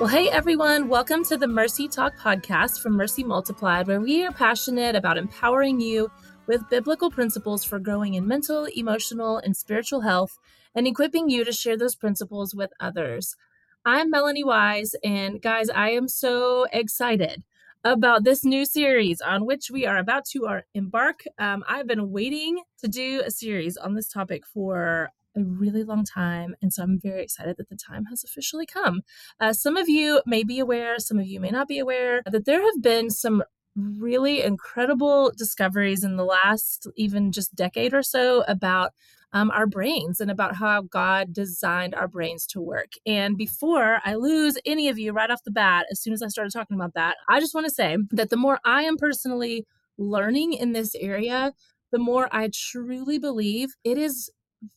Well, hey everyone, welcome to the Mercy Talk podcast from Mercy Multiplied, where we are passionate about empowering you with biblical principles for growing in mental, emotional, and spiritual health and equipping you to share those principles with others. I'm Melanie Wise, and guys, I am so excited about this new series on which we are about to uh, embark. Um, I've been waiting to do a series on this topic for a really long time. And so I'm very excited that the time has officially come. Uh, some of you may be aware, some of you may not be aware, that there have been some really incredible discoveries in the last even just decade or so about um, our brains and about how God designed our brains to work. And before I lose any of you right off the bat, as soon as I started talking about that, I just want to say that the more I am personally learning in this area, the more I truly believe it is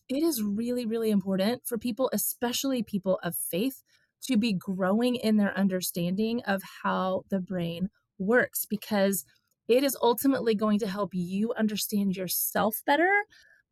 it is really, really important for people, especially people of faith, to be growing in their understanding of how the brain works because it is ultimately going to help you understand yourself better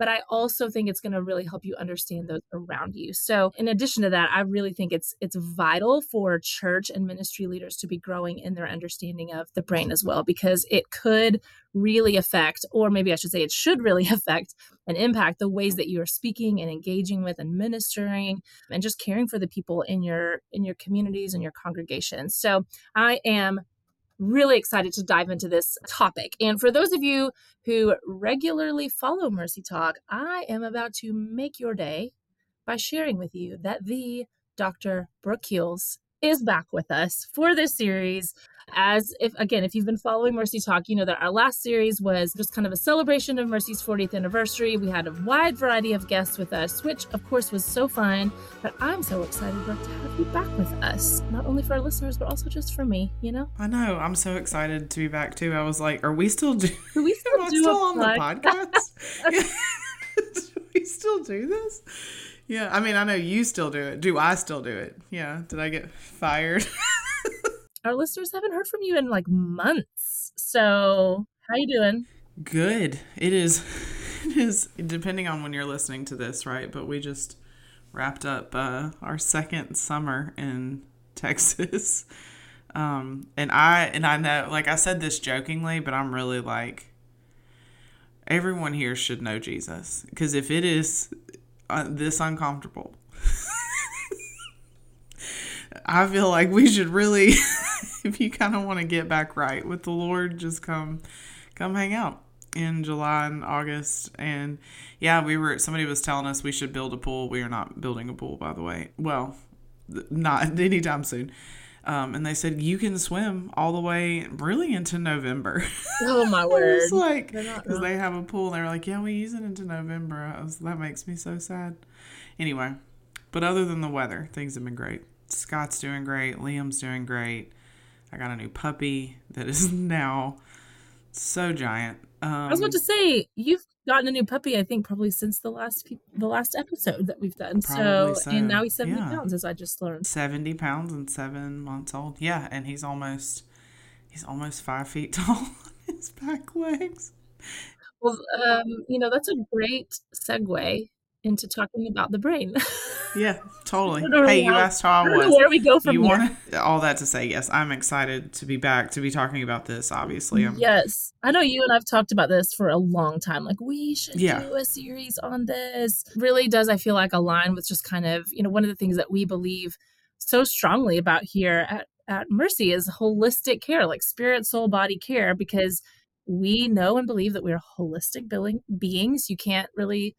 but I also think it's going to really help you understand those around you. So, in addition to that, I really think it's it's vital for church and ministry leaders to be growing in their understanding of the brain as well because it could really affect or maybe I should say it should really affect and impact the ways that you are speaking and engaging with and ministering and just caring for the people in your in your communities and your congregations. So, I am really excited to dive into this topic. And for those of you who regularly follow Mercy Talk, I am about to make your day by sharing with you that the Dr. Brooke Keels is back with us for this series. As if again if you've been following mercy talk you know that our last series was just kind of a celebration of mercy's 40th anniversary. We had a wide variety of guests with us which of course was so fun. But i'm so excited to have you back with us not only for our listeners but also just for me you know? I know. I'm so excited to be back too. I was like are we still do are we still, do still on podcast? the podcast? do we still do this yeah i mean i know you still do it do i still do it yeah did i get fired our listeners haven't heard from you in like months. So, how you doing? Good. It is it is depending on when you're listening to this, right? But we just wrapped up uh, our second summer in Texas. Um, and I and I know like I said this jokingly, but I'm really like everyone here should know Jesus because if it is uh, this uncomfortable I feel like we should really, if you kind of want to get back right with the Lord, just come, come hang out in July and August. And yeah, we were. Somebody was telling us we should build a pool. We are not building a pool, by the way. Well, not anytime soon. Um, and they said you can swim all the way really into November. Oh my word! it's like because they have a pool. They were like, yeah, we use it into November. Was, that makes me so sad. Anyway, but other than the weather, things have been great. Scott's doing great. Liam's doing great. I got a new puppy that is now so giant. Um, I was about to um, say you've gotten a new puppy. I think probably since the last pe- the last episode that we've done. So, so, and now he's seventy yeah. pounds, as I just learned. Seventy pounds and seven months old. Yeah, and he's almost he's almost five feet tall on his back legs. Well, um, you know that's a great segue into talking about the brain. yeah, totally. Hey, you asked how I was. Where we go from you here. Want all that to say, yes, I'm excited to be back to be talking about this. Obviously, I'm, yes, I know you and I've talked about this for a long time. Like we should yeah. do a series on this. Really does I feel like align with just kind of you know one of the things that we believe so strongly about here at at Mercy is holistic care, like spirit, soul, body care, because we know and believe that we're holistic beings. You can't really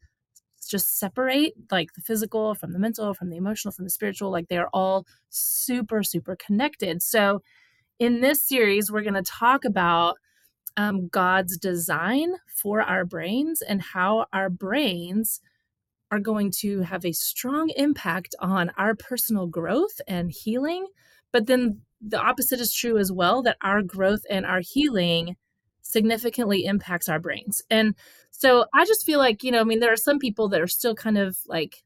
just separate like the physical from the mental, from the emotional, from the spiritual. Like they are all super, super connected. So, in this series, we're going to talk about um, God's design for our brains and how our brains are going to have a strong impact on our personal growth and healing. But then the opposite is true as well that our growth and our healing significantly impacts our brains. And so I just feel like, you know, I mean, there are some people that are still kind of like,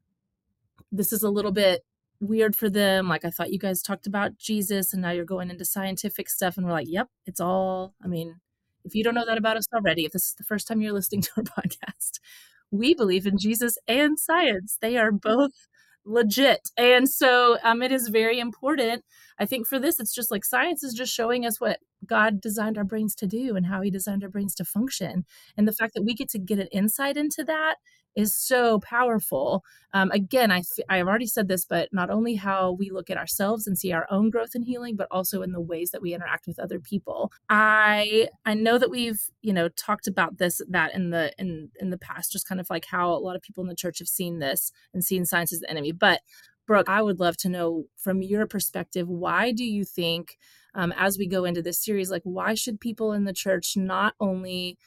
this is a little bit weird for them. Like, I thought you guys talked about Jesus and now you're going into scientific stuff. And we're like, yep, it's all, I mean, if you don't know that about us already, if this is the first time you're listening to our podcast, we believe in Jesus and science. They are both legit. And so um, it is very important. I think for this, it's just like science is just showing us what God designed our brains to do and how He designed our brains to function. And the fact that we get to get an insight into that is so powerful. Um, again, I I've already said this, but not only how we look at ourselves and see our own growth and healing, but also in the ways that we interact with other people. I I know that we've you know talked about this that in the in in the past, just kind of like how a lot of people in the church have seen this and seen science as the enemy. But Brooke, I would love to know from your perspective, why do you think, um, as we go into this series, like why should people in the church not only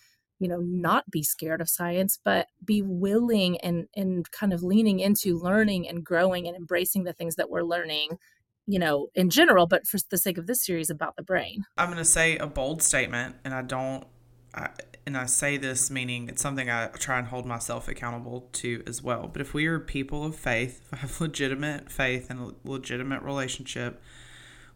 you know not be scared of science but be willing and and kind of leaning into learning and growing and embracing the things that we're learning you know in general but for the sake of this series about the brain? I'm going to say a bold statement and i don't I, and i say this meaning it's something i try and hold myself accountable to as well but if we are people of faith have legitimate faith and a legitimate relationship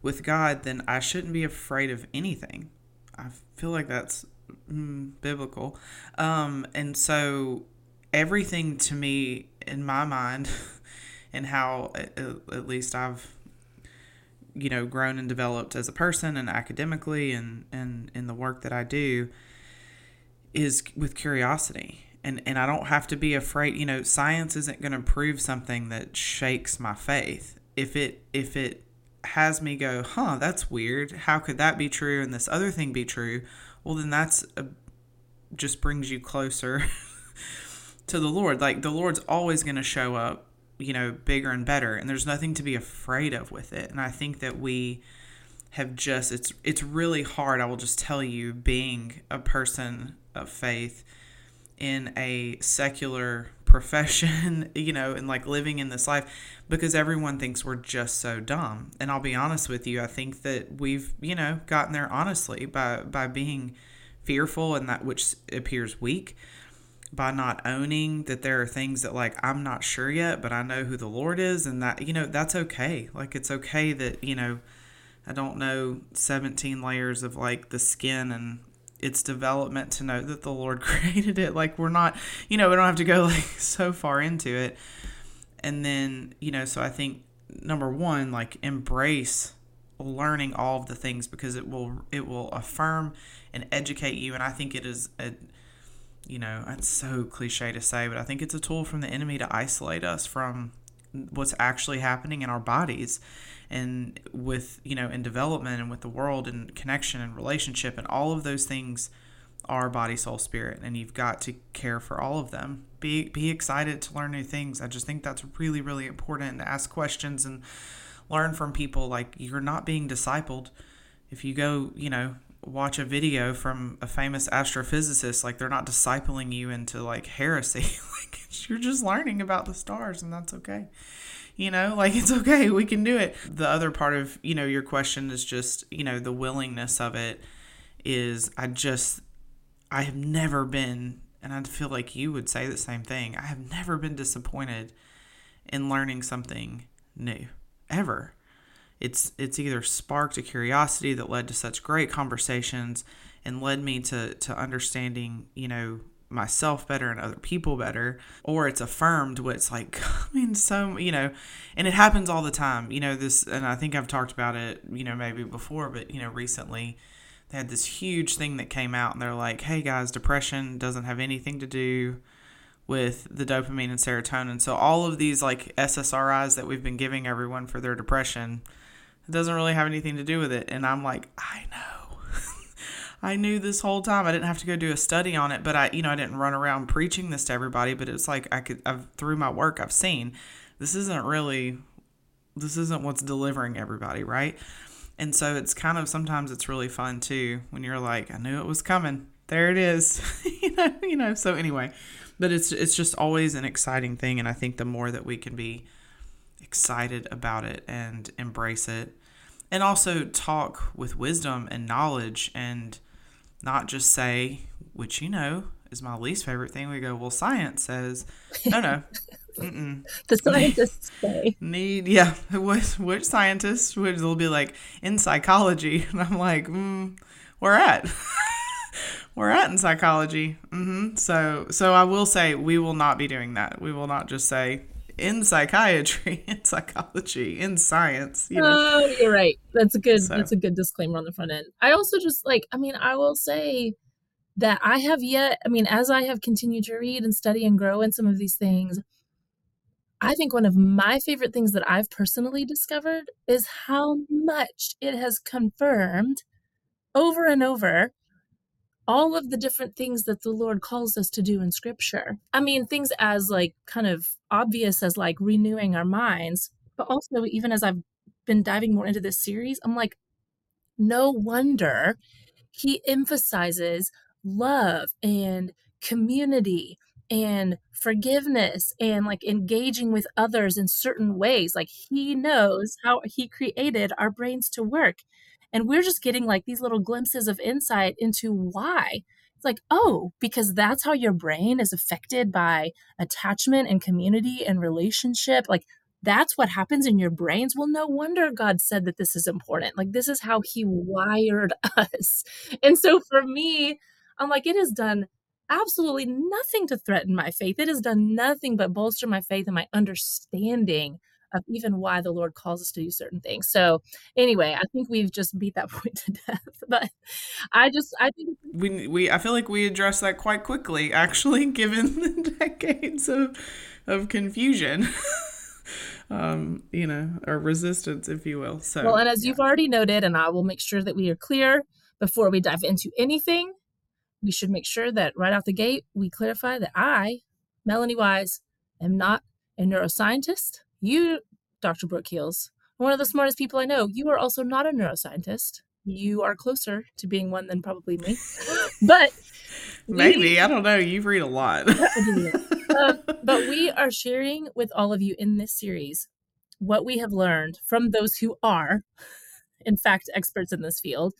with god then i shouldn't be afraid of anything. I feel like that's mm, biblical. Um, and so everything to me, in my mind, and how at least I've you know grown and developed as a person and academically and and in the work that I do is with curiosity. And and I don't have to be afraid you know science isn't going to prove something that shakes my faith. If it if it has me go huh that's weird how could that be true and this other thing be true well then that's a, just brings you closer to the Lord. Like the Lord's always going to show up, you know, bigger and better, and there's nothing to be afraid of with it. And I think that we have just it's it's really hard, I will just tell you, being a person of faith in a secular profession, you know, and like living in this life because everyone thinks we're just so dumb. And I'll be honest with you, I think that we've, you know, gotten there honestly by by being fearful and that which appears weak by not owning that there are things that like I'm not sure yet, but I know who the Lord is and that you know, that's okay. Like it's okay that, you know, I don't know 17 layers of like the skin and its development to know that the Lord created it. Like we're not, you know, we don't have to go like so far into it. And then, you know, so I think number one, like embrace learning all of the things because it will it will affirm and educate you. And I think it is a you know, it's so cliche to say, but I think it's a tool from the enemy to isolate us from what's actually happening in our bodies and with you know in development and with the world and connection and relationship and all of those things are body soul spirit and you've got to care for all of them. Be be excited to learn new things. I just think that's really really important to ask questions and learn from people. Like you're not being discipled. If you go you know watch a video from a famous astrophysicist like they're not discipling you into like heresy. Like you're just learning about the stars and that's okay. You know like it's okay we can do it. The other part of you know your question is just you know the willingness of it is i just i have never been and i feel like you would say the same thing i have never been disappointed in learning something new ever it's it's either sparked a curiosity that led to such great conversations and led me to to understanding you know myself better and other people better or it's affirmed what's like mean so you know and it happens all the time. You know this and i think i've talked about it you know maybe before but you know recently they had this huge thing that came out and they're like hey guys depression doesn't have anything to do with the dopamine and serotonin. So all of these like ssris that we've been giving everyone for their depression it doesn't really have anything to do with it and i'm like i know I knew this whole time. I didn't have to go do a study on it, but I, you know, I didn't run around preaching this to everybody. But it's like I could, I've through my work, I've seen this isn't really, this isn't what's delivering everybody, right? And so it's kind of sometimes it's really fun too when you're like, I knew it was coming. There it is, you know, you know. So anyway, but it's it's just always an exciting thing, and I think the more that we can be excited about it and embrace it and also talk with wisdom and knowledge and not just say, which you know is my least favorite thing. We go, well, science says, no, no. Mm-mm. the scientists say need yeah which, which scientists which they'll be like in psychology and i'm like mm, where at we're at in psychology mm-hmm. so so i will say we will not be doing that we will not just say in psychiatry, in psychology, in science. You know? Oh, you're right. That's a good. So. That's a good disclaimer on the front end. I also just like. I mean, I will say that I have yet. I mean, as I have continued to read and study and grow in some of these things, I think one of my favorite things that I've personally discovered is how much it has confirmed over and over all of the different things that the Lord calls us to do in scripture. I mean, things as like kind of obvious as like renewing our minds, but also even as I've been diving more into this series, I'm like, no wonder he emphasizes love and community and forgiveness and like engaging with others in certain ways. Like he knows how he created our brains to work. And we're just getting like these little glimpses of insight into why. It's like, oh, because that's how your brain is affected by attachment and community and relationship. Like, that's what happens in your brains. Well, no wonder God said that this is important. Like, this is how He wired us. And so for me, I'm like, it has done absolutely nothing to threaten my faith. It has done nothing but bolster my faith and my understanding of even why the Lord calls us to do certain things. So anyway, I think we've just beat that point to death. But I just I think we we I feel like we addressed that quite quickly, actually, given the decades of of confusion. um, you know, or resistance, if you will. So well, and as yeah. you've already noted, and I will make sure that we are clear before we dive into anything, we should make sure that right out the gate we clarify that I, Melanie Wise, am not a neuroscientist. You, Dr. Brooke Keels, one of the smartest people I know. You are also not a neuroscientist. You are closer to being one than probably me. but maybe, we, I don't know. You read a lot. uh, but we are sharing with all of you in this series what we have learned from those who are, in fact, experts in this field.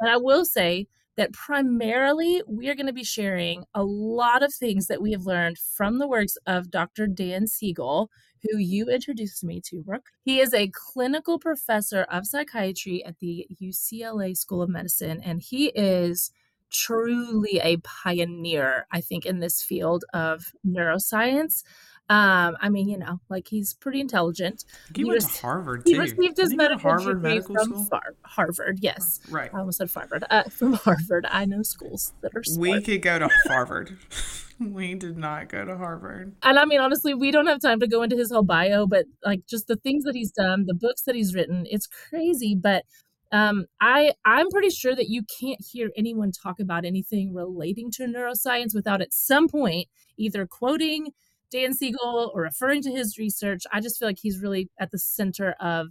And I will say that primarily we are going to be sharing a lot of things that we have learned from the works of Dr. Dan Siegel, who you introduced me to, Brooke. He is a clinical professor of psychiatry at the UCLA School of Medicine, and he is truly a pioneer, I think, in this field of neuroscience. Um, I mean, you know, like he's pretty intelligent. He, he went to Harvard too. He received his medical Harvard degree medical from Far- Harvard. Yes, right. I almost said Harvard. Uh, from Harvard, I know schools that are. Smart. We could go to Harvard. we did not go to Harvard. And I mean, honestly, we don't have time to go into his whole bio, but like just the things that he's done, the books that he's written, it's crazy. But um, I I'm pretty sure that you can't hear anyone talk about anything relating to neuroscience without at some point either quoting Dan Siegel or referring to his research. I just feel like he's really at the center of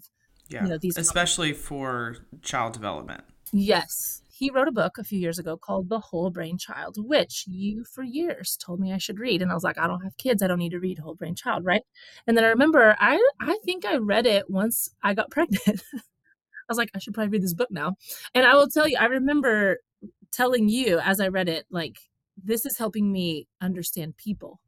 yeah, you know, these especially for child development. Yes. He wrote a book a few years ago called The Whole Brain Child, which you for years told me I should read. And I was like, I don't have kids. I don't need to read Whole Brain Child, right? And then I remember I I think I read it once I got pregnant. I was like, I should probably read this book now. And I will tell you, I remember telling you as I read it, like, this is helping me understand people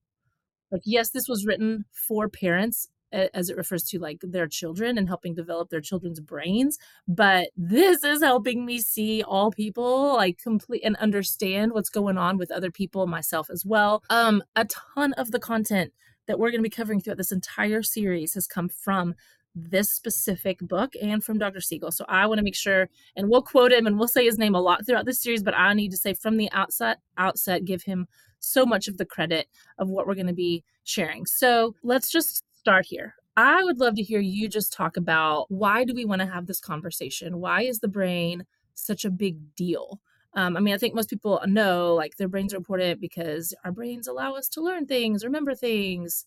like yes this was written for parents as it refers to like their children and helping develop their children's brains but this is helping me see all people like complete and understand what's going on with other people myself as well um a ton of the content that we're going to be covering throughout this entire series has come from this specific book and from Dr. Siegel. So I want to make sure, and we'll quote him and we'll say his name a lot throughout this series, but I need to say from the outset, outset, give him so much of the credit of what we're going to be sharing. So let's just start here. I would love to hear you just talk about why do we want to have this conversation? Why is the brain such a big deal? Um, I mean, I think most people know like their brains are important because our brains allow us to learn things, remember things,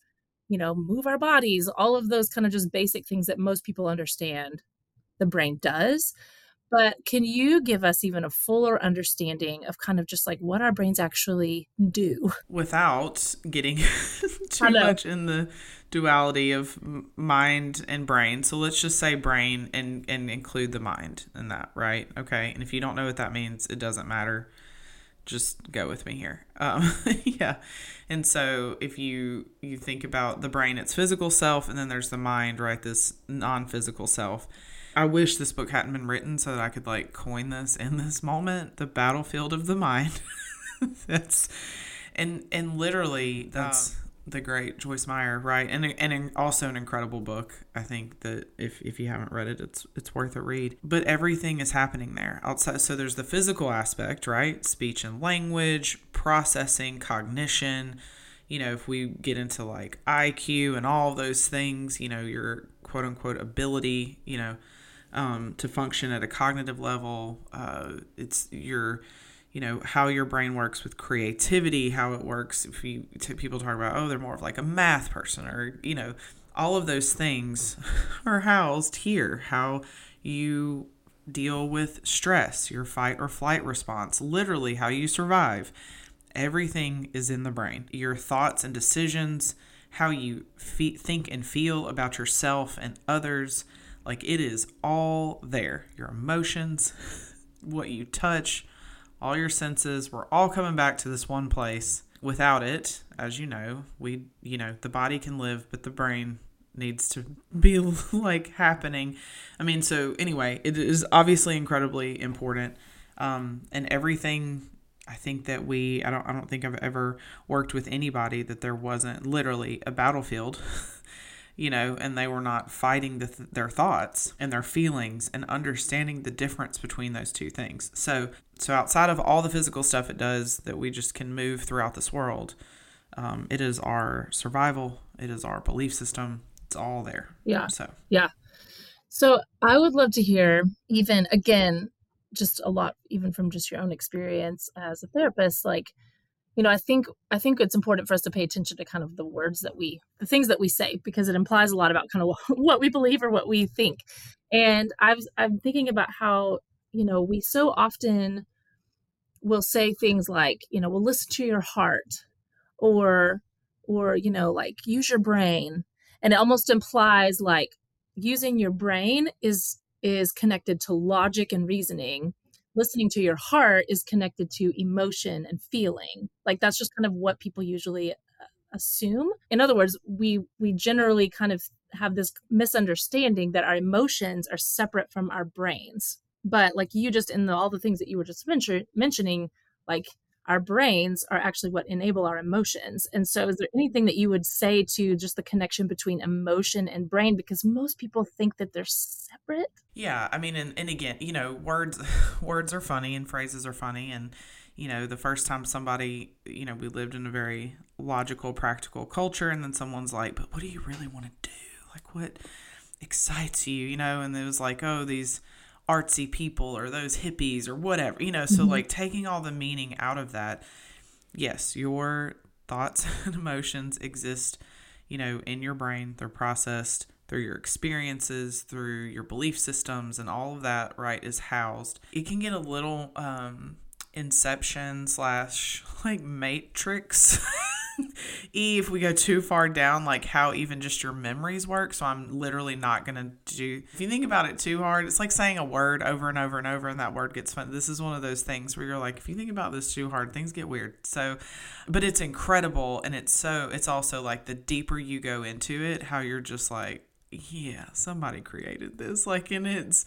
you know, move our bodies, all of those kind of just basic things that most people understand the brain does. But can you give us even a fuller understanding of kind of just like what our brains actually do without getting too much in the duality of mind and brain? So let's just say brain and and include the mind in that, right? Okay. And if you don't know what that means, it doesn't matter. Just go with me here. Um, yeah. And so if you you think about the brain, its physical self, and then there's the mind, right? This non-physical self I wish this book hadn't been written so that I could like coin this in this moment, the battlefield of the mind. that's and and literally that's the great Joyce Meyer, right? And and also an incredible book. I think that if if you haven't read it, it's it's worth a read. But everything is happening there outside. So there's the physical aspect, right? Speech and language, processing, cognition. You know, if we get into like IQ and all those things, you know, your quote unquote ability, you know, um, to function at a cognitive level. Uh, it's your you know how your brain works with creativity how it works if you people talk about oh they're more of like a math person or you know all of those things are housed here how you deal with stress your fight or flight response literally how you survive everything is in the brain your thoughts and decisions how you fe- think and feel about yourself and others like it is all there. Your emotions what you touch all your senses we're all coming back to this one place. Without it as you know we you know the body can live but the brain needs to be like happening. I mean so anyway it is obviously incredibly important. Um, and everything i think that we i don't i don't think i've ever worked with anybody that there wasn't literally a battlefield you know, and they were not fighting the th- their thoughts and their feelings and understanding the difference between those two things. So, so outside of all the physical stuff it does that we just can move throughout this world, um, it is our survival, it is our belief system, it's all there. Yeah. So, yeah. So, I would love to hear, even again, just a lot, even from just your own experience as a therapist, like, you know i think i think it's important for us to pay attention to kind of the words that we the things that we say because it implies a lot about kind of what we believe or what we think. And i was i'm thinking about how you know we so often will say things like you know we'll listen to your heart or or you know like use your brain. And it almost implies like using your brain is is connected to logic and reasoning listening to your heart is connected to emotion and feeling. Like that's just kind of what people usually uh, assume. In other words, we we generally kind of have this misunderstanding that our emotions are separate from our brains. But like you just in the, all the things that you were just mention, mentioning, like our brains are actually what enable our emotions. And so, is there anything that you would say to just the connection between emotion and brain? Because most people think that they're separate. Yeah, I mean, and, and again, you know, words words are funny and phrases are funny, and you know, the first time somebody, you know, we lived in a very logical, practical culture, and then someone's like, "But what do you really want to do? Like, what excites you?" You know, and it was like, "Oh, these." Artsy people or those hippies or whatever, you know. So, mm-hmm. like, taking all the meaning out of that, yes, your thoughts and emotions exist, you know, in your brain. They're processed through your experiences, through your belief systems, and all of that, right, is housed. It can get a little, um, inception slash like matrix E, if we go too far down, like how even just your memories work. So I'm literally not going to do, if you think about it too hard, it's like saying a word over and over and over and that word gets fun. This is one of those things where you're like, if you think about this too hard, things get weird. So, but it's incredible. And it's so, it's also like the deeper you go into it, how you're just like, yeah, somebody created this. Like, and it's,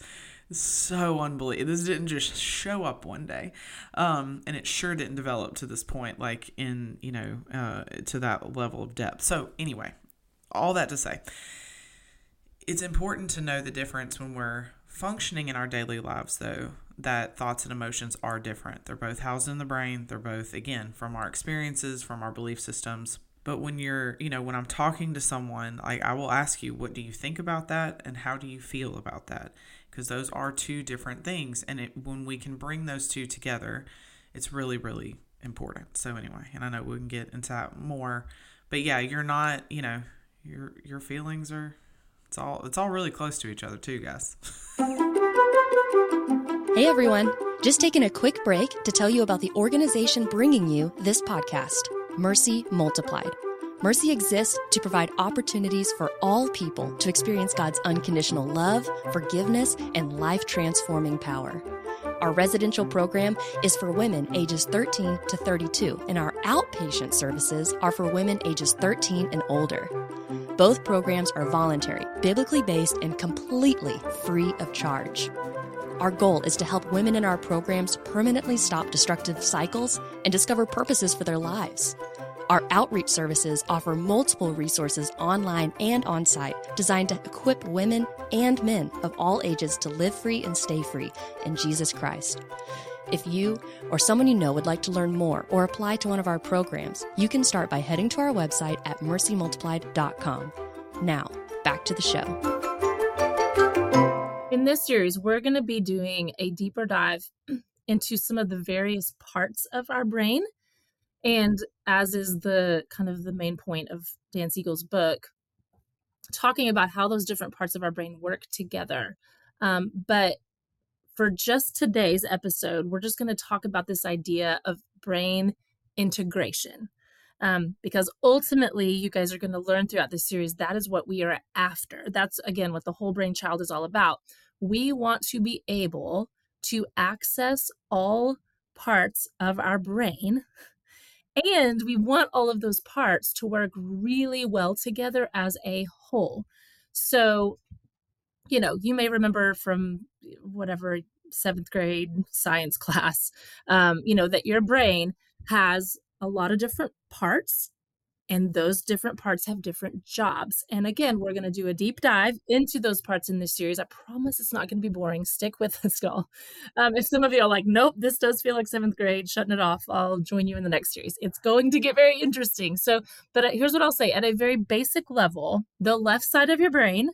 so unbelievable. This didn't just show up one day, um, and it sure didn't develop to this point, like in you know uh, to that level of depth. So anyway, all that to say, it's important to know the difference when we're functioning in our daily lives, though. That thoughts and emotions are different. They're both housed in the brain. They're both again from our experiences, from our belief systems. But when you're, you know, when I'm talking to someone, like I will ask you, what do you think about that, and how do you feel about that? because those are two different things and it when we can bring those two together it's really really important. So anyway and i know we can get into that more but yeah you're not you know your your feelings are it's all it's all really close to each other too guys. Hey everyone. Just taking a quick break to tell you about the organization bringing you this podcast mercy multiplied Mercy exists to provide opportunities for all people to experience God's unconditional love, forgiveness, and life transforming power. Our residential program is for women ages 13 to 32, and our outpatient services are for women ages 13 and older. Both programs are voluntary, biblically based, and completely free of charge. Our goal is to help women in our programs permanently stop destructive cycles and discover purposes for their lives. Our outreach services offer multiple resources online and on site designed to equip women and men of all ages to live free and stay free in Jesus Christ. If you or someone you know would like to learn more or apply to one of our programs, you can start by heading to our website at mercymultiplied.com. Now, back to the show. In this series, we're going to be doing a deeper dive into some of the various parts of our brain and as is the kind of the main point of Dan Siegel's book, talking about how those different parts of our brain work together. Um, but for just today's episode, we're just going to talk about this idea of brain integration. Um, because ultimately, you guys are going to learn throughout this series that is what we are after. That's again what the whole brain child is all about. We want to be able to access all parts of our brain and we want all of those parts to work really well together as a whole. So, you know, you may remember from whatever seventh grade science class, um, you know, that your brain has a lot of different parts and those different parts have different jobs. And again, we're going to do a deep dive into those parts in this series. I promise it's not going to be boring. Stick with us, y'all. Um, if some of you are like, nope, this does feel like seventh grade, shutting it off, I'll join you in the next series. It's going to get very interesting. So, but uh, here's what I'll say at a very basic level the left side of your brain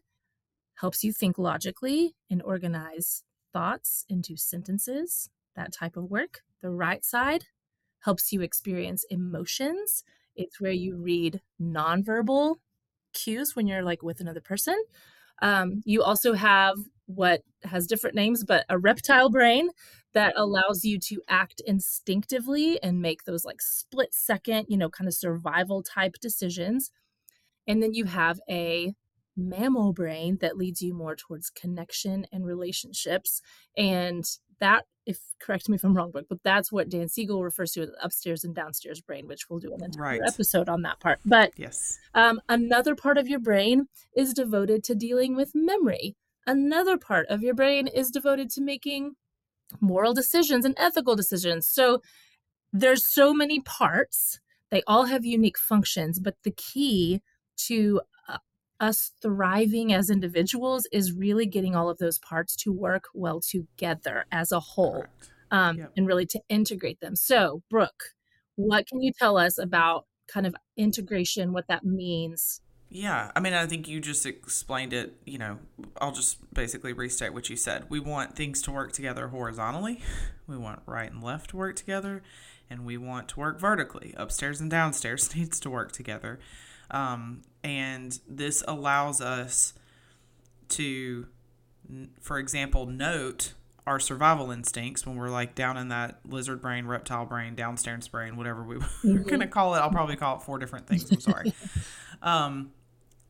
helps you think logically and organize thoughts into sentences, that type of work. The right side helps you experience emotions it's where you read nonverbal cues when you're like with another person. Um, you also have what has different names, but a reptile brain that allows you to act instinctively and make those like split second, you know, kind of survival type decisions. And then you have a mammal brain that leads you more towards connection and relationships. And that if correct me if I'm wrong, but but that's what Dan Siegel refers to as upstairs and downstairs brain, which we'll do an entire right. episode on that part. But yes, um, another part of your brain is devoted to dealing with memory. Another part of your brain is devoted to making moral decisions and ethical decisions. So there's so many parts. They all have unique functions, but the key to us thriving as individuals is really getting all of those parts to work well together as a whole um, yep. and really to integrate them. So, Brooke, what can you tell us about kind of integration, what that means? Yeah, I mean, I think you just explained it. You know, I'll just basically restate what you said. We want things to work together horizontally, we want right and left to work together, and we want to work vertically. Upstairs and downstairs needs to work together. Um, and this allows us to, for example, note our survival instincts when we're like down in that lizard brain, reptile brain, downstairs brain, whatever we, mm-hmm. we're going to call it. I'll probably call it four different things. I'm sorry. um,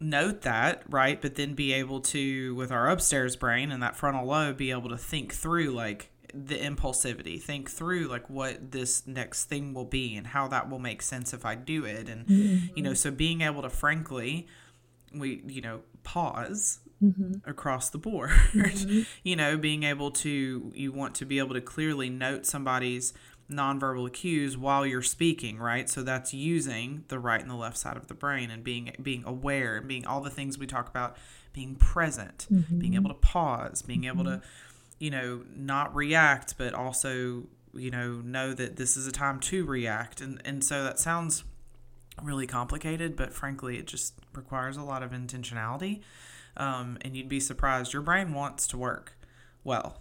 note that, right? But then be able to, with our upstairs brain and that frontal lobe, be able to think through like, the impulsivity think through like what this next thing will be and how that will make sense if i do it and mm-hmm. you know so being able to frankly we you know pause mm-hmm. across the board mm-hmm. you know being able to you want to be able to clearly note somebody's nonverbal cues while you're speaking right so that's using the right and the left side of the brain and being being aware and being all the things we talk about being present being mm-hmm. able to pause being able to mm-hmm you know, not react, but also, you know, know that this is a time to react. And, and so that sounds really complicated, but frankly, it just requires a lot of intentionality. Um, and you'd be surprised. Your brain wants to work well,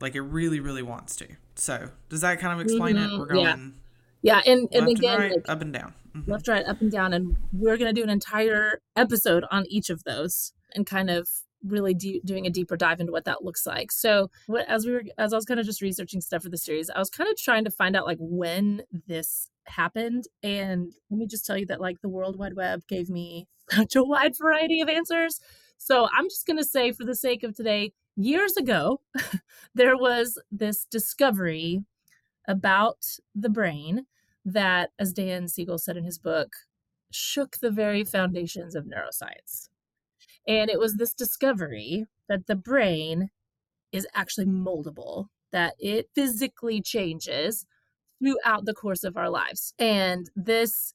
like it really, really wants to. So, does that kind of explain mm-hmm. it? We're going, yeah, yeah, and, and again, and right, like, up and down, mm-hmm. left, right, up and down, and we're going to do an entire episode on each of those and kind of really de- doing a deeper dive into what that looks like. So, what, as we were, as I was kind of just researching stuff for the series, I was kind of trying to find out like when this happened. And let me just tell you that like the World Wide Web gave me such a wide variety of answers. So, I'm just going to say, for the sake of today, years ago, there was this discovery about the brain that, as Dan Siegel said in his book, shook the very foundations of neuroscience. And it was this discovery that the brain is actually moldable, that it physically changes throughout the course of our lives. And this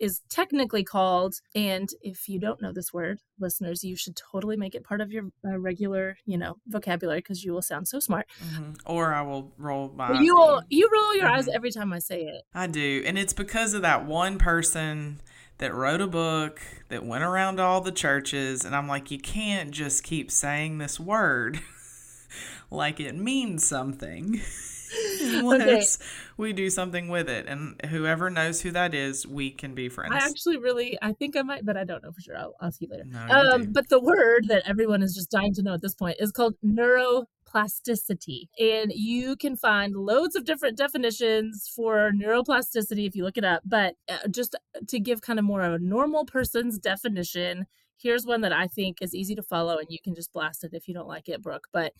is technically called and if you don't know this word listeners you should totally make it part of your uh, regular you know vocabulary because you will sound so smart mm-hmm. or i will roll my you will you roll your mm-hmm. eyes every time i say it i do and it's because of that one person that wrote a book that went around all the churches and i'm like you can't just keep saying this word like it means something unless okay. we do something with it. And whoever knows who that is, we can be friends. I actually really, I think I might, but I don't know for sure. I'll, I'll you later. No, um, but the word that everyone is just dying to know at this point is called neuroplasticity. And you can find loads of different definitions for neuroplasticity if you look it up. But uh, just to give kind of more of a normal person's definition, here's one that I think is easy to follow, and you can just blast it if you don't like it, Brooke. But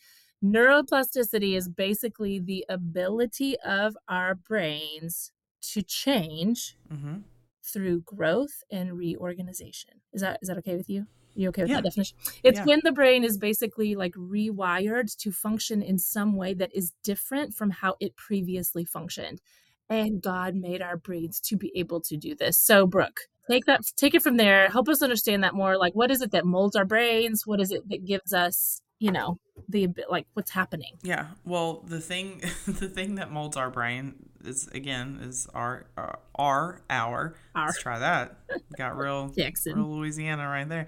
Neuroplasticity is basically the ability of our brains to change mm-hmm. through growth and reorganization. Is that is that okay with you? You okay with yeah. that definition? It's yeah. when the brain is basically like rewired to function in some way that is different from how it previously functioned. And God made our brains to be able to do this. So, Brooke, take that take it from there. Help us understand that more. Like what is it that molds our brains? What is it that gives us you know the like what's happening. Yeah. Well the thing the thing that molds our brain is again is our uh, our our, our. let's try that. Got real Jackson. real louisiana right there.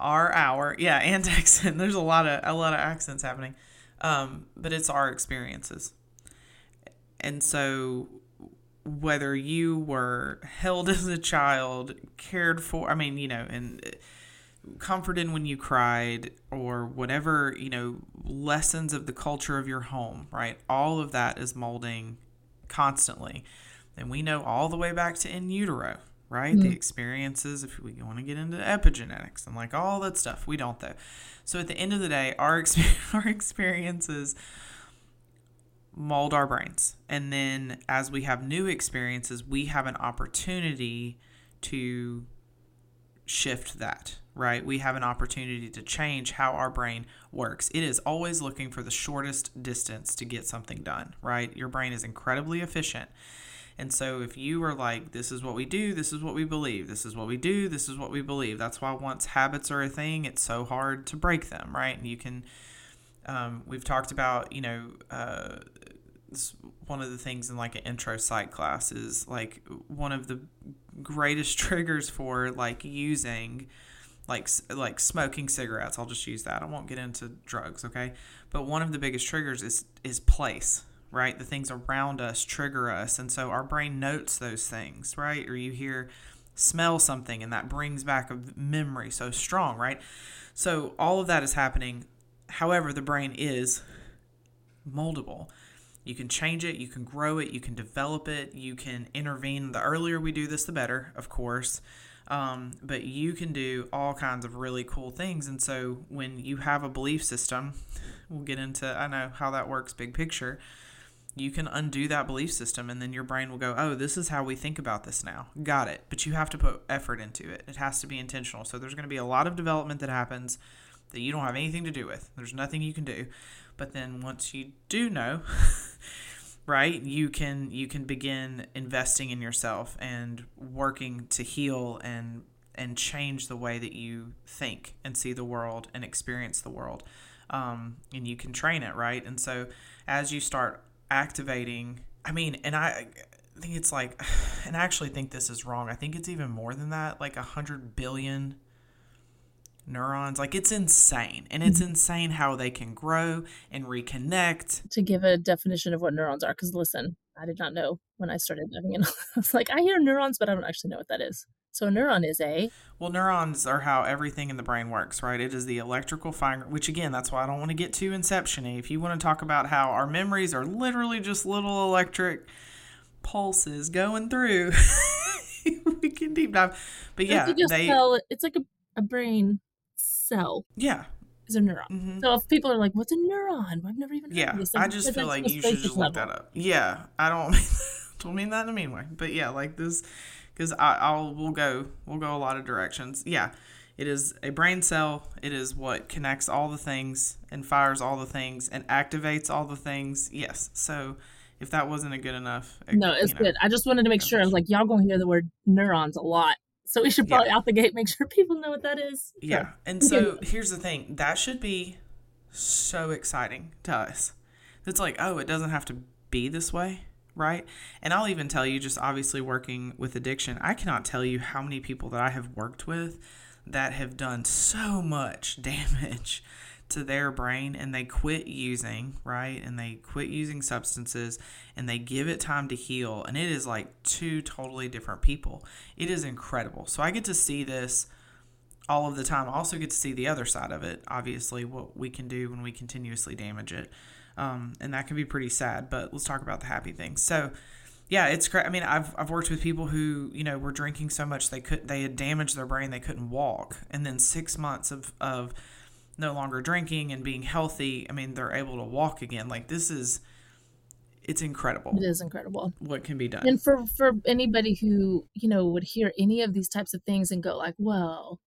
Our our yeah and Texan. There's a lot of a lot of accents happening, um, but it's our experiences, and so whether you were held as a child, cared for, I mean, you know, and comforted when you cried or whatever, you know, lessons of the culture of your home, right? All of that is molding constantly. And we know all the way back to in utero, right? Mm-hmm. The experiences, if we want to get into epigenetics and like all that stuff, we don't though. So at the end of the day, our, our experiences mold our brains. And then as we have new experiences, we have an opportunity to shift that, right? We have an opportunity to change how our brain works. It is always looking for the shortest distance to get something done, right? Your brain is incredibly efficient. And so if you are like, this is what we do, this is what we believe, this is what we do, this is what we believe. That's why once habits are a thing, it's so hard to break them, right? And you can, um, we've talked about, you know, uh, one of the things in like an intro psych class is like one of the greatest triggers for like using like like smoking cigarettes. I'll just use that. I won't get into drugs, okay? But one of the biggest triggers is is place, right? The things around us trigger us, and so our brain notes those things, right? Or you hear smell something and that brings back a memory so strong, right? So all of that is happening. However, the brain is moldable. You can change it, you can grow it, you can develop it, you can intervene. The earlier we do this, the better, of course. Um, but you can do all kinds of really cool things. And so when you have a belief system, we'll get into, I know how that works, big picture. You can undo that belief system, and then your brain will go, Oh, this is how we think about this now. Got it. But you have to put effort into it. It has to be intentional. So there's going to be a lot of development that happens that you don't have anything to do with. There's nothing you can do. But then once you do know, right, you can you can begin investing in yourself and working to heal and and change the way that you think and see the world and experience the world. Um, and you can train it, right? And so as you start activating, I mean, and I think it's like, and I actually think this is wrong. I think it's even more than that, like a hundred billion neurons. Like it's insane. And it's mm-hmm. insane how they can grow and reconnect. To give a definition of what neurons are, because listen, I did not know when I started diving in. I was like, I hear neurons, but I don't actually know what that is. So a neuron is a well, neurons are how everything in the brain works, right? It is the electrical firing. Which again, that's why I don't want to get too inceptiony. If you want to talk about how our memories are literally just little electric pulses going through, we can deep dive. But yeah, they, tell, it's like a, a brain cell. Yeah. Is a neuron. Mm-hmm. So if people are like, "What's a neuron?" I've never even. Yeah, I just feel like you should just look that up. Yeah, I don't mean, don't mean that in a mean way, but yeah, like this, because I'll we'll go we'll go a lot of directions. Yeah, it is a brain cell. It is what connects all the things and fires all the things and activates all the things. Yes, so if that wasn't a good enough. No, it's you know, good. I just wanted to make sure. I was like, y'all gonna hear the word neurons a lot, so we should probably Yeah. out the gate make sure people know what that is. Yeah. So, And so here's the thing that should be so exciting to us. It's like, oh, it doesn't have to be this way, right? And I'll even tell you, just obviously working with addiction, I cannot tell you how many people that I have worked with that have done so much damage to their brain and they quit using, right? And they quit using substances and they give it time to heal. And it is like two totally different people. It is incredible. So I get to see this all of the time. I also get to see the other side of it, obviously, what we can do when we continuously damage it. Um, and that can be pretty sad, but let's talk about the happy things. So, yeah, it's great. I mean, I've, I've worked with people who, you know, were drinking so much they could they had damaged their brain, they couldn't walk. And then six months of, of no longer drinking and being healthy, I mean, they're able to walk again. Like, this is, it's incredible it is incredible. what can be done. And for for anybody who you know would hear any of these types of things and go like, well,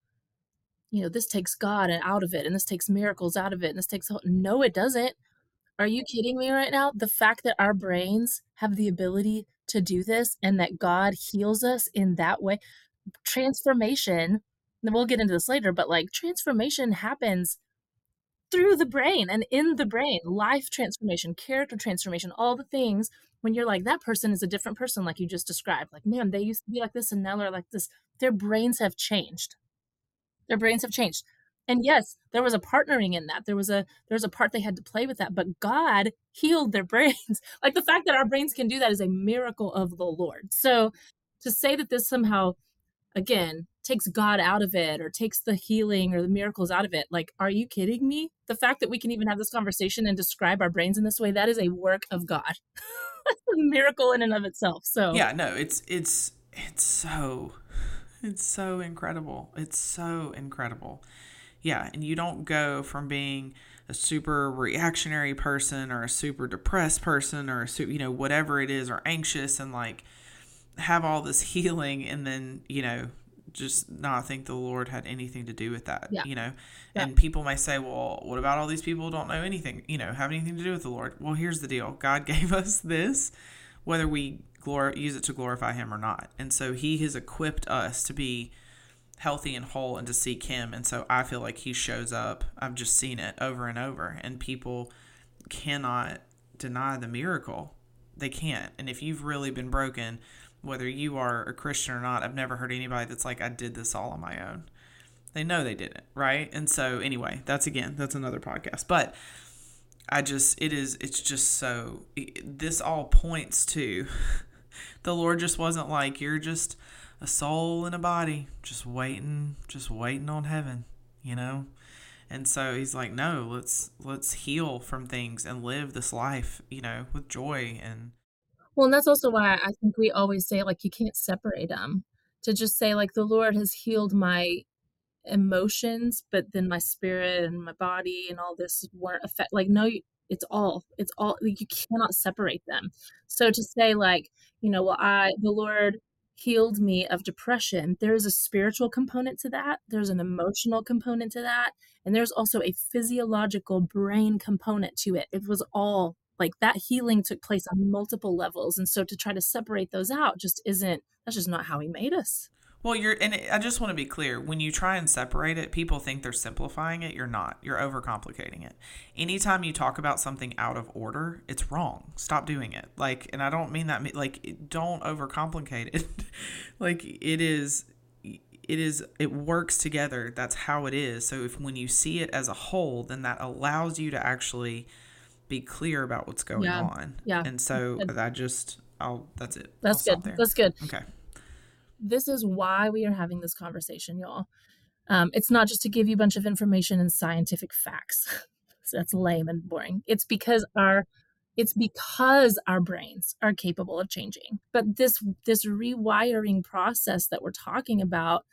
you know, this takes God out of it, and this takes miracles out of it, and this takes no, it doesn't. Are you kidding me right now? The fact that our brains have the ability to do this and that God heals us in that way, transformation, and we'll get into this later, but like transformation happens through the brain and in the brain, life transformation, character transformation, all the things when you're like, that person is a different person, like you just described. Like, man, they used to be like this and now they're like this. Their brains have changed. Their brains have changed. And yes, there was a partnering in that. There was a there was a part they had to play with that, but God healed their brains. like the fact that our brains can do that is a miracle of the Lord. So to say that this somehow again takes God out of it or takes the healing or the miracles out of it, like are you kidding me? The fact that we can even have this conversation and describe our brains in this way, that is a work of God. A miracle in and of itself. So yeah no it's it's it's so it's so incredible it's so incredible yeah and you don't go from being a super reactionary person or a super depressed person or a super you know whatever it is or anxious and like have all this healing and then you know just not think the lord had anything to do with that Yeah. you know? Yeah. and people may say well what about all these people who don't know anything you know have anything to do with the lord? Well here's the deal. God gave us this whether we glor- use it to glorify him or not. And so he has equipped us to be healthy and whole and to seek him. And so i feel like he shows up. I've just seen it over and over. And people cannot deny the miracle. They can't. And if you've really been broken whether you are a christian or not i've never heard anybody that's like i did this all on my own. They know they didn't right? And so anyway that's again that's another podcast. But i just it is it's just so this all points to the lord just wasn't like you're just a soul in a body just waiting just waiting on heaven you know? And so he's like no let's let's heal from things and live this life you know with joy and Well, and that's also why I think we always say like you can't separate them. To just say like the Lord has healed my emotions, but then my spirit and my body and all this weren't affect. Like no, it's all it's all like, you cannot separate them. So to say like you know, well, I the Lord healed me of depression. There's a spiritual component to that. There's an emotional component to that, and there's also a physiological brain component to it. It was all like that healing took place on multiple levels and so to try to separate those out just isn't that's just not how he made us Well, you're, and I just want to be clear when you try and separate it, people think they're simplifying it. You're not. You're overcomplicating it. Anytime you talk about something out of order, it's wrong. Stop doing it. Like, and I don't mean that, like, don't overcomplicate it. like, it is, it is, it works together. That's how it is. So, if when you see it as a whole, then that allows you to actually be clear about what's going Yeah. on. Yeah. And so. I just, I'll, that's it. that's I'll good that's good Okay. this is why we are having this conversation y'all um, it's not just to give you a bunch of information and scientific facts so that's lame and boring it's because our it's because our brains are capable of changing but this this rewiring process that we're talking about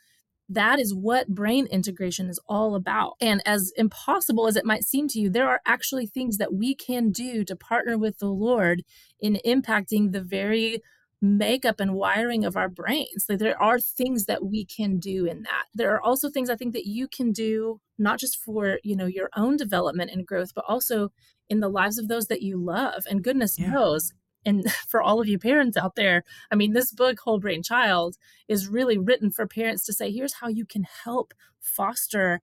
that is what brain integration is all about. And as impossible as it might seem to you, there are actually things that we can do to partner with the Lord in impacting the very makeup and wiring of our brains. Like there are things that we can do in that. There are also things I think that you can do not just for, you know, your own development and growth, but also in the lives of those that you love. And goodness Yeah. knows and for all of you parents out there, I mean, this book, Whole Brain Child, is really written for parents to say, here's how you can help foster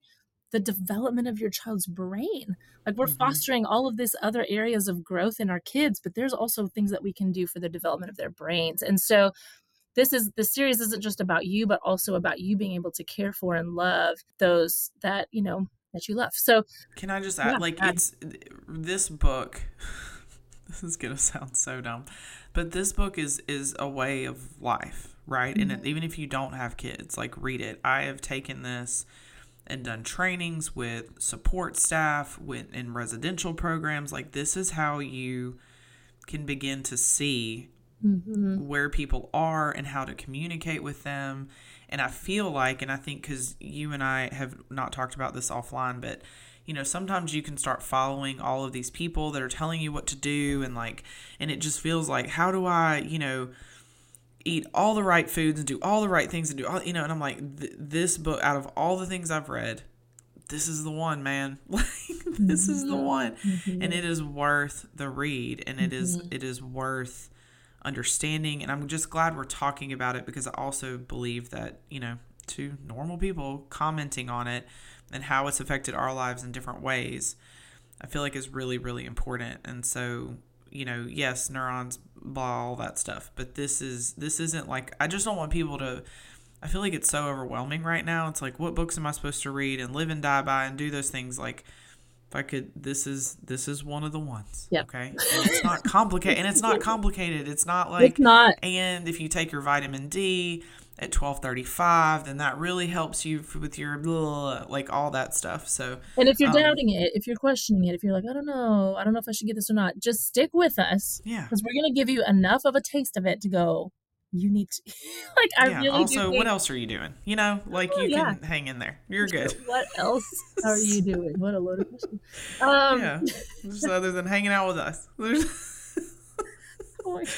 the development of your child's brain. Like we're mm-hmm. fostering all of these other areas of growth in our kids, but there's also things that we can do for the development of their brains. And so this is the series isn't just about you, but also about you being able to care for and love those that, you know, that you love. So can I just add yeah, like add. it's this book this is gonna sound so dumb. But this book is is a way of life, right? Mm-hmm. And even if you don't have kids, like read it. I have taken this and done trainings with support staff with in residential programs like this is how you can begin to see mm-hmm. where people are and how to communicate with them and i feel like and i think because you and i have not talked about this offline but you know sometimes you can start following all of these people that are telling you what to do and like and it just feels like how do i you know eat all the right foods and do all the right things and do all you know and i'm like this book out of all the things i've read this is the one man like this is the mm-hmm. one mm-hmm. and it is worth the read and it is, mm-hmm. it is worth understanding and i'm just glad we're talking about it because i also believe that you know to normal people commenting on it and how it's affected our lives in different ways i feel like is really really important. And so you know yes neurons blah all that stuff but this is this isn't like i just don't want people to i feel like it's so overwhelming right now. It's like what books am i supposed to read and live and die by and do those things? Like if i could this is this is one of the ones Yeah. okay? And it's not complicated and it's not complicated. It's not like it's not. and if you take your vitamin d at 1235 then that really helps you with your like all that stuff so and if you're um, doubting it if you're questioning it if you're like i don't know i don't know if i should get this or not just stick with us yeah. because we're going to give you enough of a taste of it to go you need to like i yeah, really also what else are you doing? You know like oh, you yeah. can hang in there. You're good. What else are you doing? What a load of questions um yeah just other than hanging out with us. Oh my God.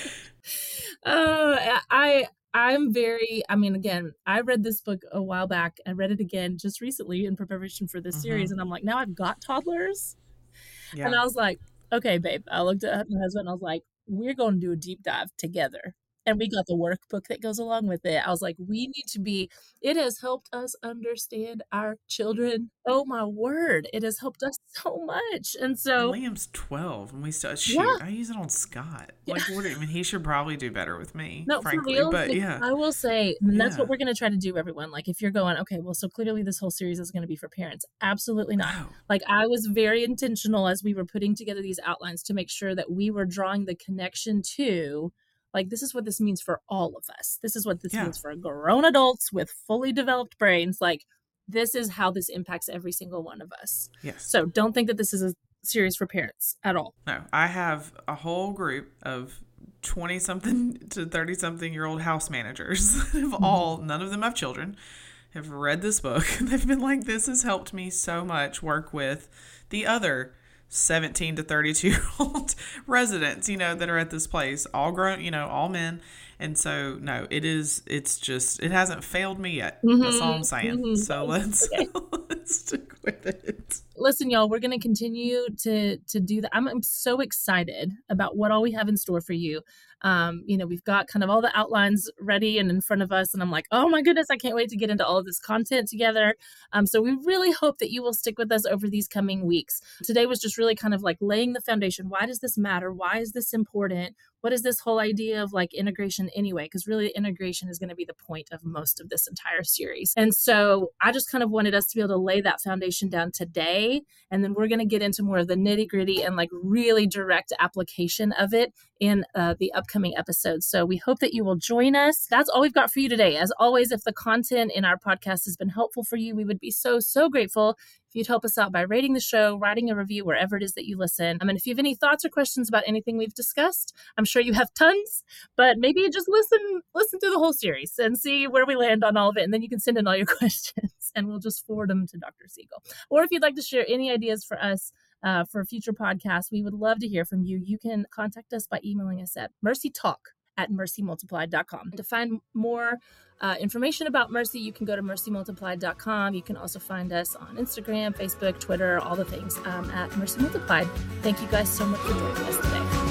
Uh, I I'm very, I mean, again, I read this book a while back. I read it again just recently in preparation for this mm-hmm. series. And I'm like, now I've got toddlers. Yeah. And I was like, okay, babe. I looked at my husband and I was like, we're going to do a deep dive together and we got the workbook that goes along with it. I was like, we need to be, it has helped us understand our children. Oh my word, it has helped us so much. And so Liam's 12 and we still, shoot, yeah. I use it on Scott. Like, what, I mean, he should probably do better with me, no, frankly. Real, but yeah. I will say, that's yeah. what we're going to try to do, everyone. Like, if you're going, okay, well, so clearly this whole series is going to be for parents. Absolutely not. Oh. Like, I was very intentional as we were putting together these outlines to make sure that we were drawing the connection to like this is what this means for all of us. This is what this yeah. means for grown adults with fully developed brains. Like this is how this impacts every single one of us. Yes. So don't think that this is a series for parents at all. No. I have a whole group of 20 something to 30 something year old house managers. Have mm-hmm. all none of them have children have read this book. They've been like this has helped me so much work with the other 17 to 32 year old residents, you know, that are at this place, all grown, you know, all men. And so, no, it is, it's just, it hasn't failed me yet. Mm-hmm. That's all I'm saying. Mm-hmm. So let's, okay. let's stick with it. Listen, y'all, we're going to continue to, to do that. I'm, I'm so excited about what all we have in store for you um, you know, we've got kind of all the outlines ready and in front of us. And I'm like, oh my goodness, I can't wait to get into all of this content together. Um, so we really hope that you will stick with us over these coming weeks. Today was just really kind of like laying the foundation. Why does this matter? Why is this important? what is this whole idea of like integration anyway? Because really, integration is going to be the point of most of this entire series. And so I just kind of wanted us to be able to lay that foundation down today. And then we're going to get into more of the nitty gritty and like really direct application of it in uh, the upcoming episodes. So we hope that you will join us. That's all we've got for you today. As always, if the content in our podcast has been helpful for you, we would be so, so grateful if you'd help us out by rating the show, writing a review wherever it is that you listen. I mean, if you have any thoughts or questions about anything we've discussed, I'm sure you have tons, but maybe just listen listen through the whole series and see where we land on all of it. And then you can send in all your questions and we'll just forward them to Dr. Siegel. Or if you'd like to share any ideas for us uh, for future podcasts, we would love to hear from you. You can contact us by emailing us at mercytalk at mercymultiplied.com. To find more uh, information about Mercy, you can go to mercymultiplied.com. You can also find us on Instagram, Facebook, Twitter, all the things um, at Mercy Multiplied. Thank you guys so much for joining us today.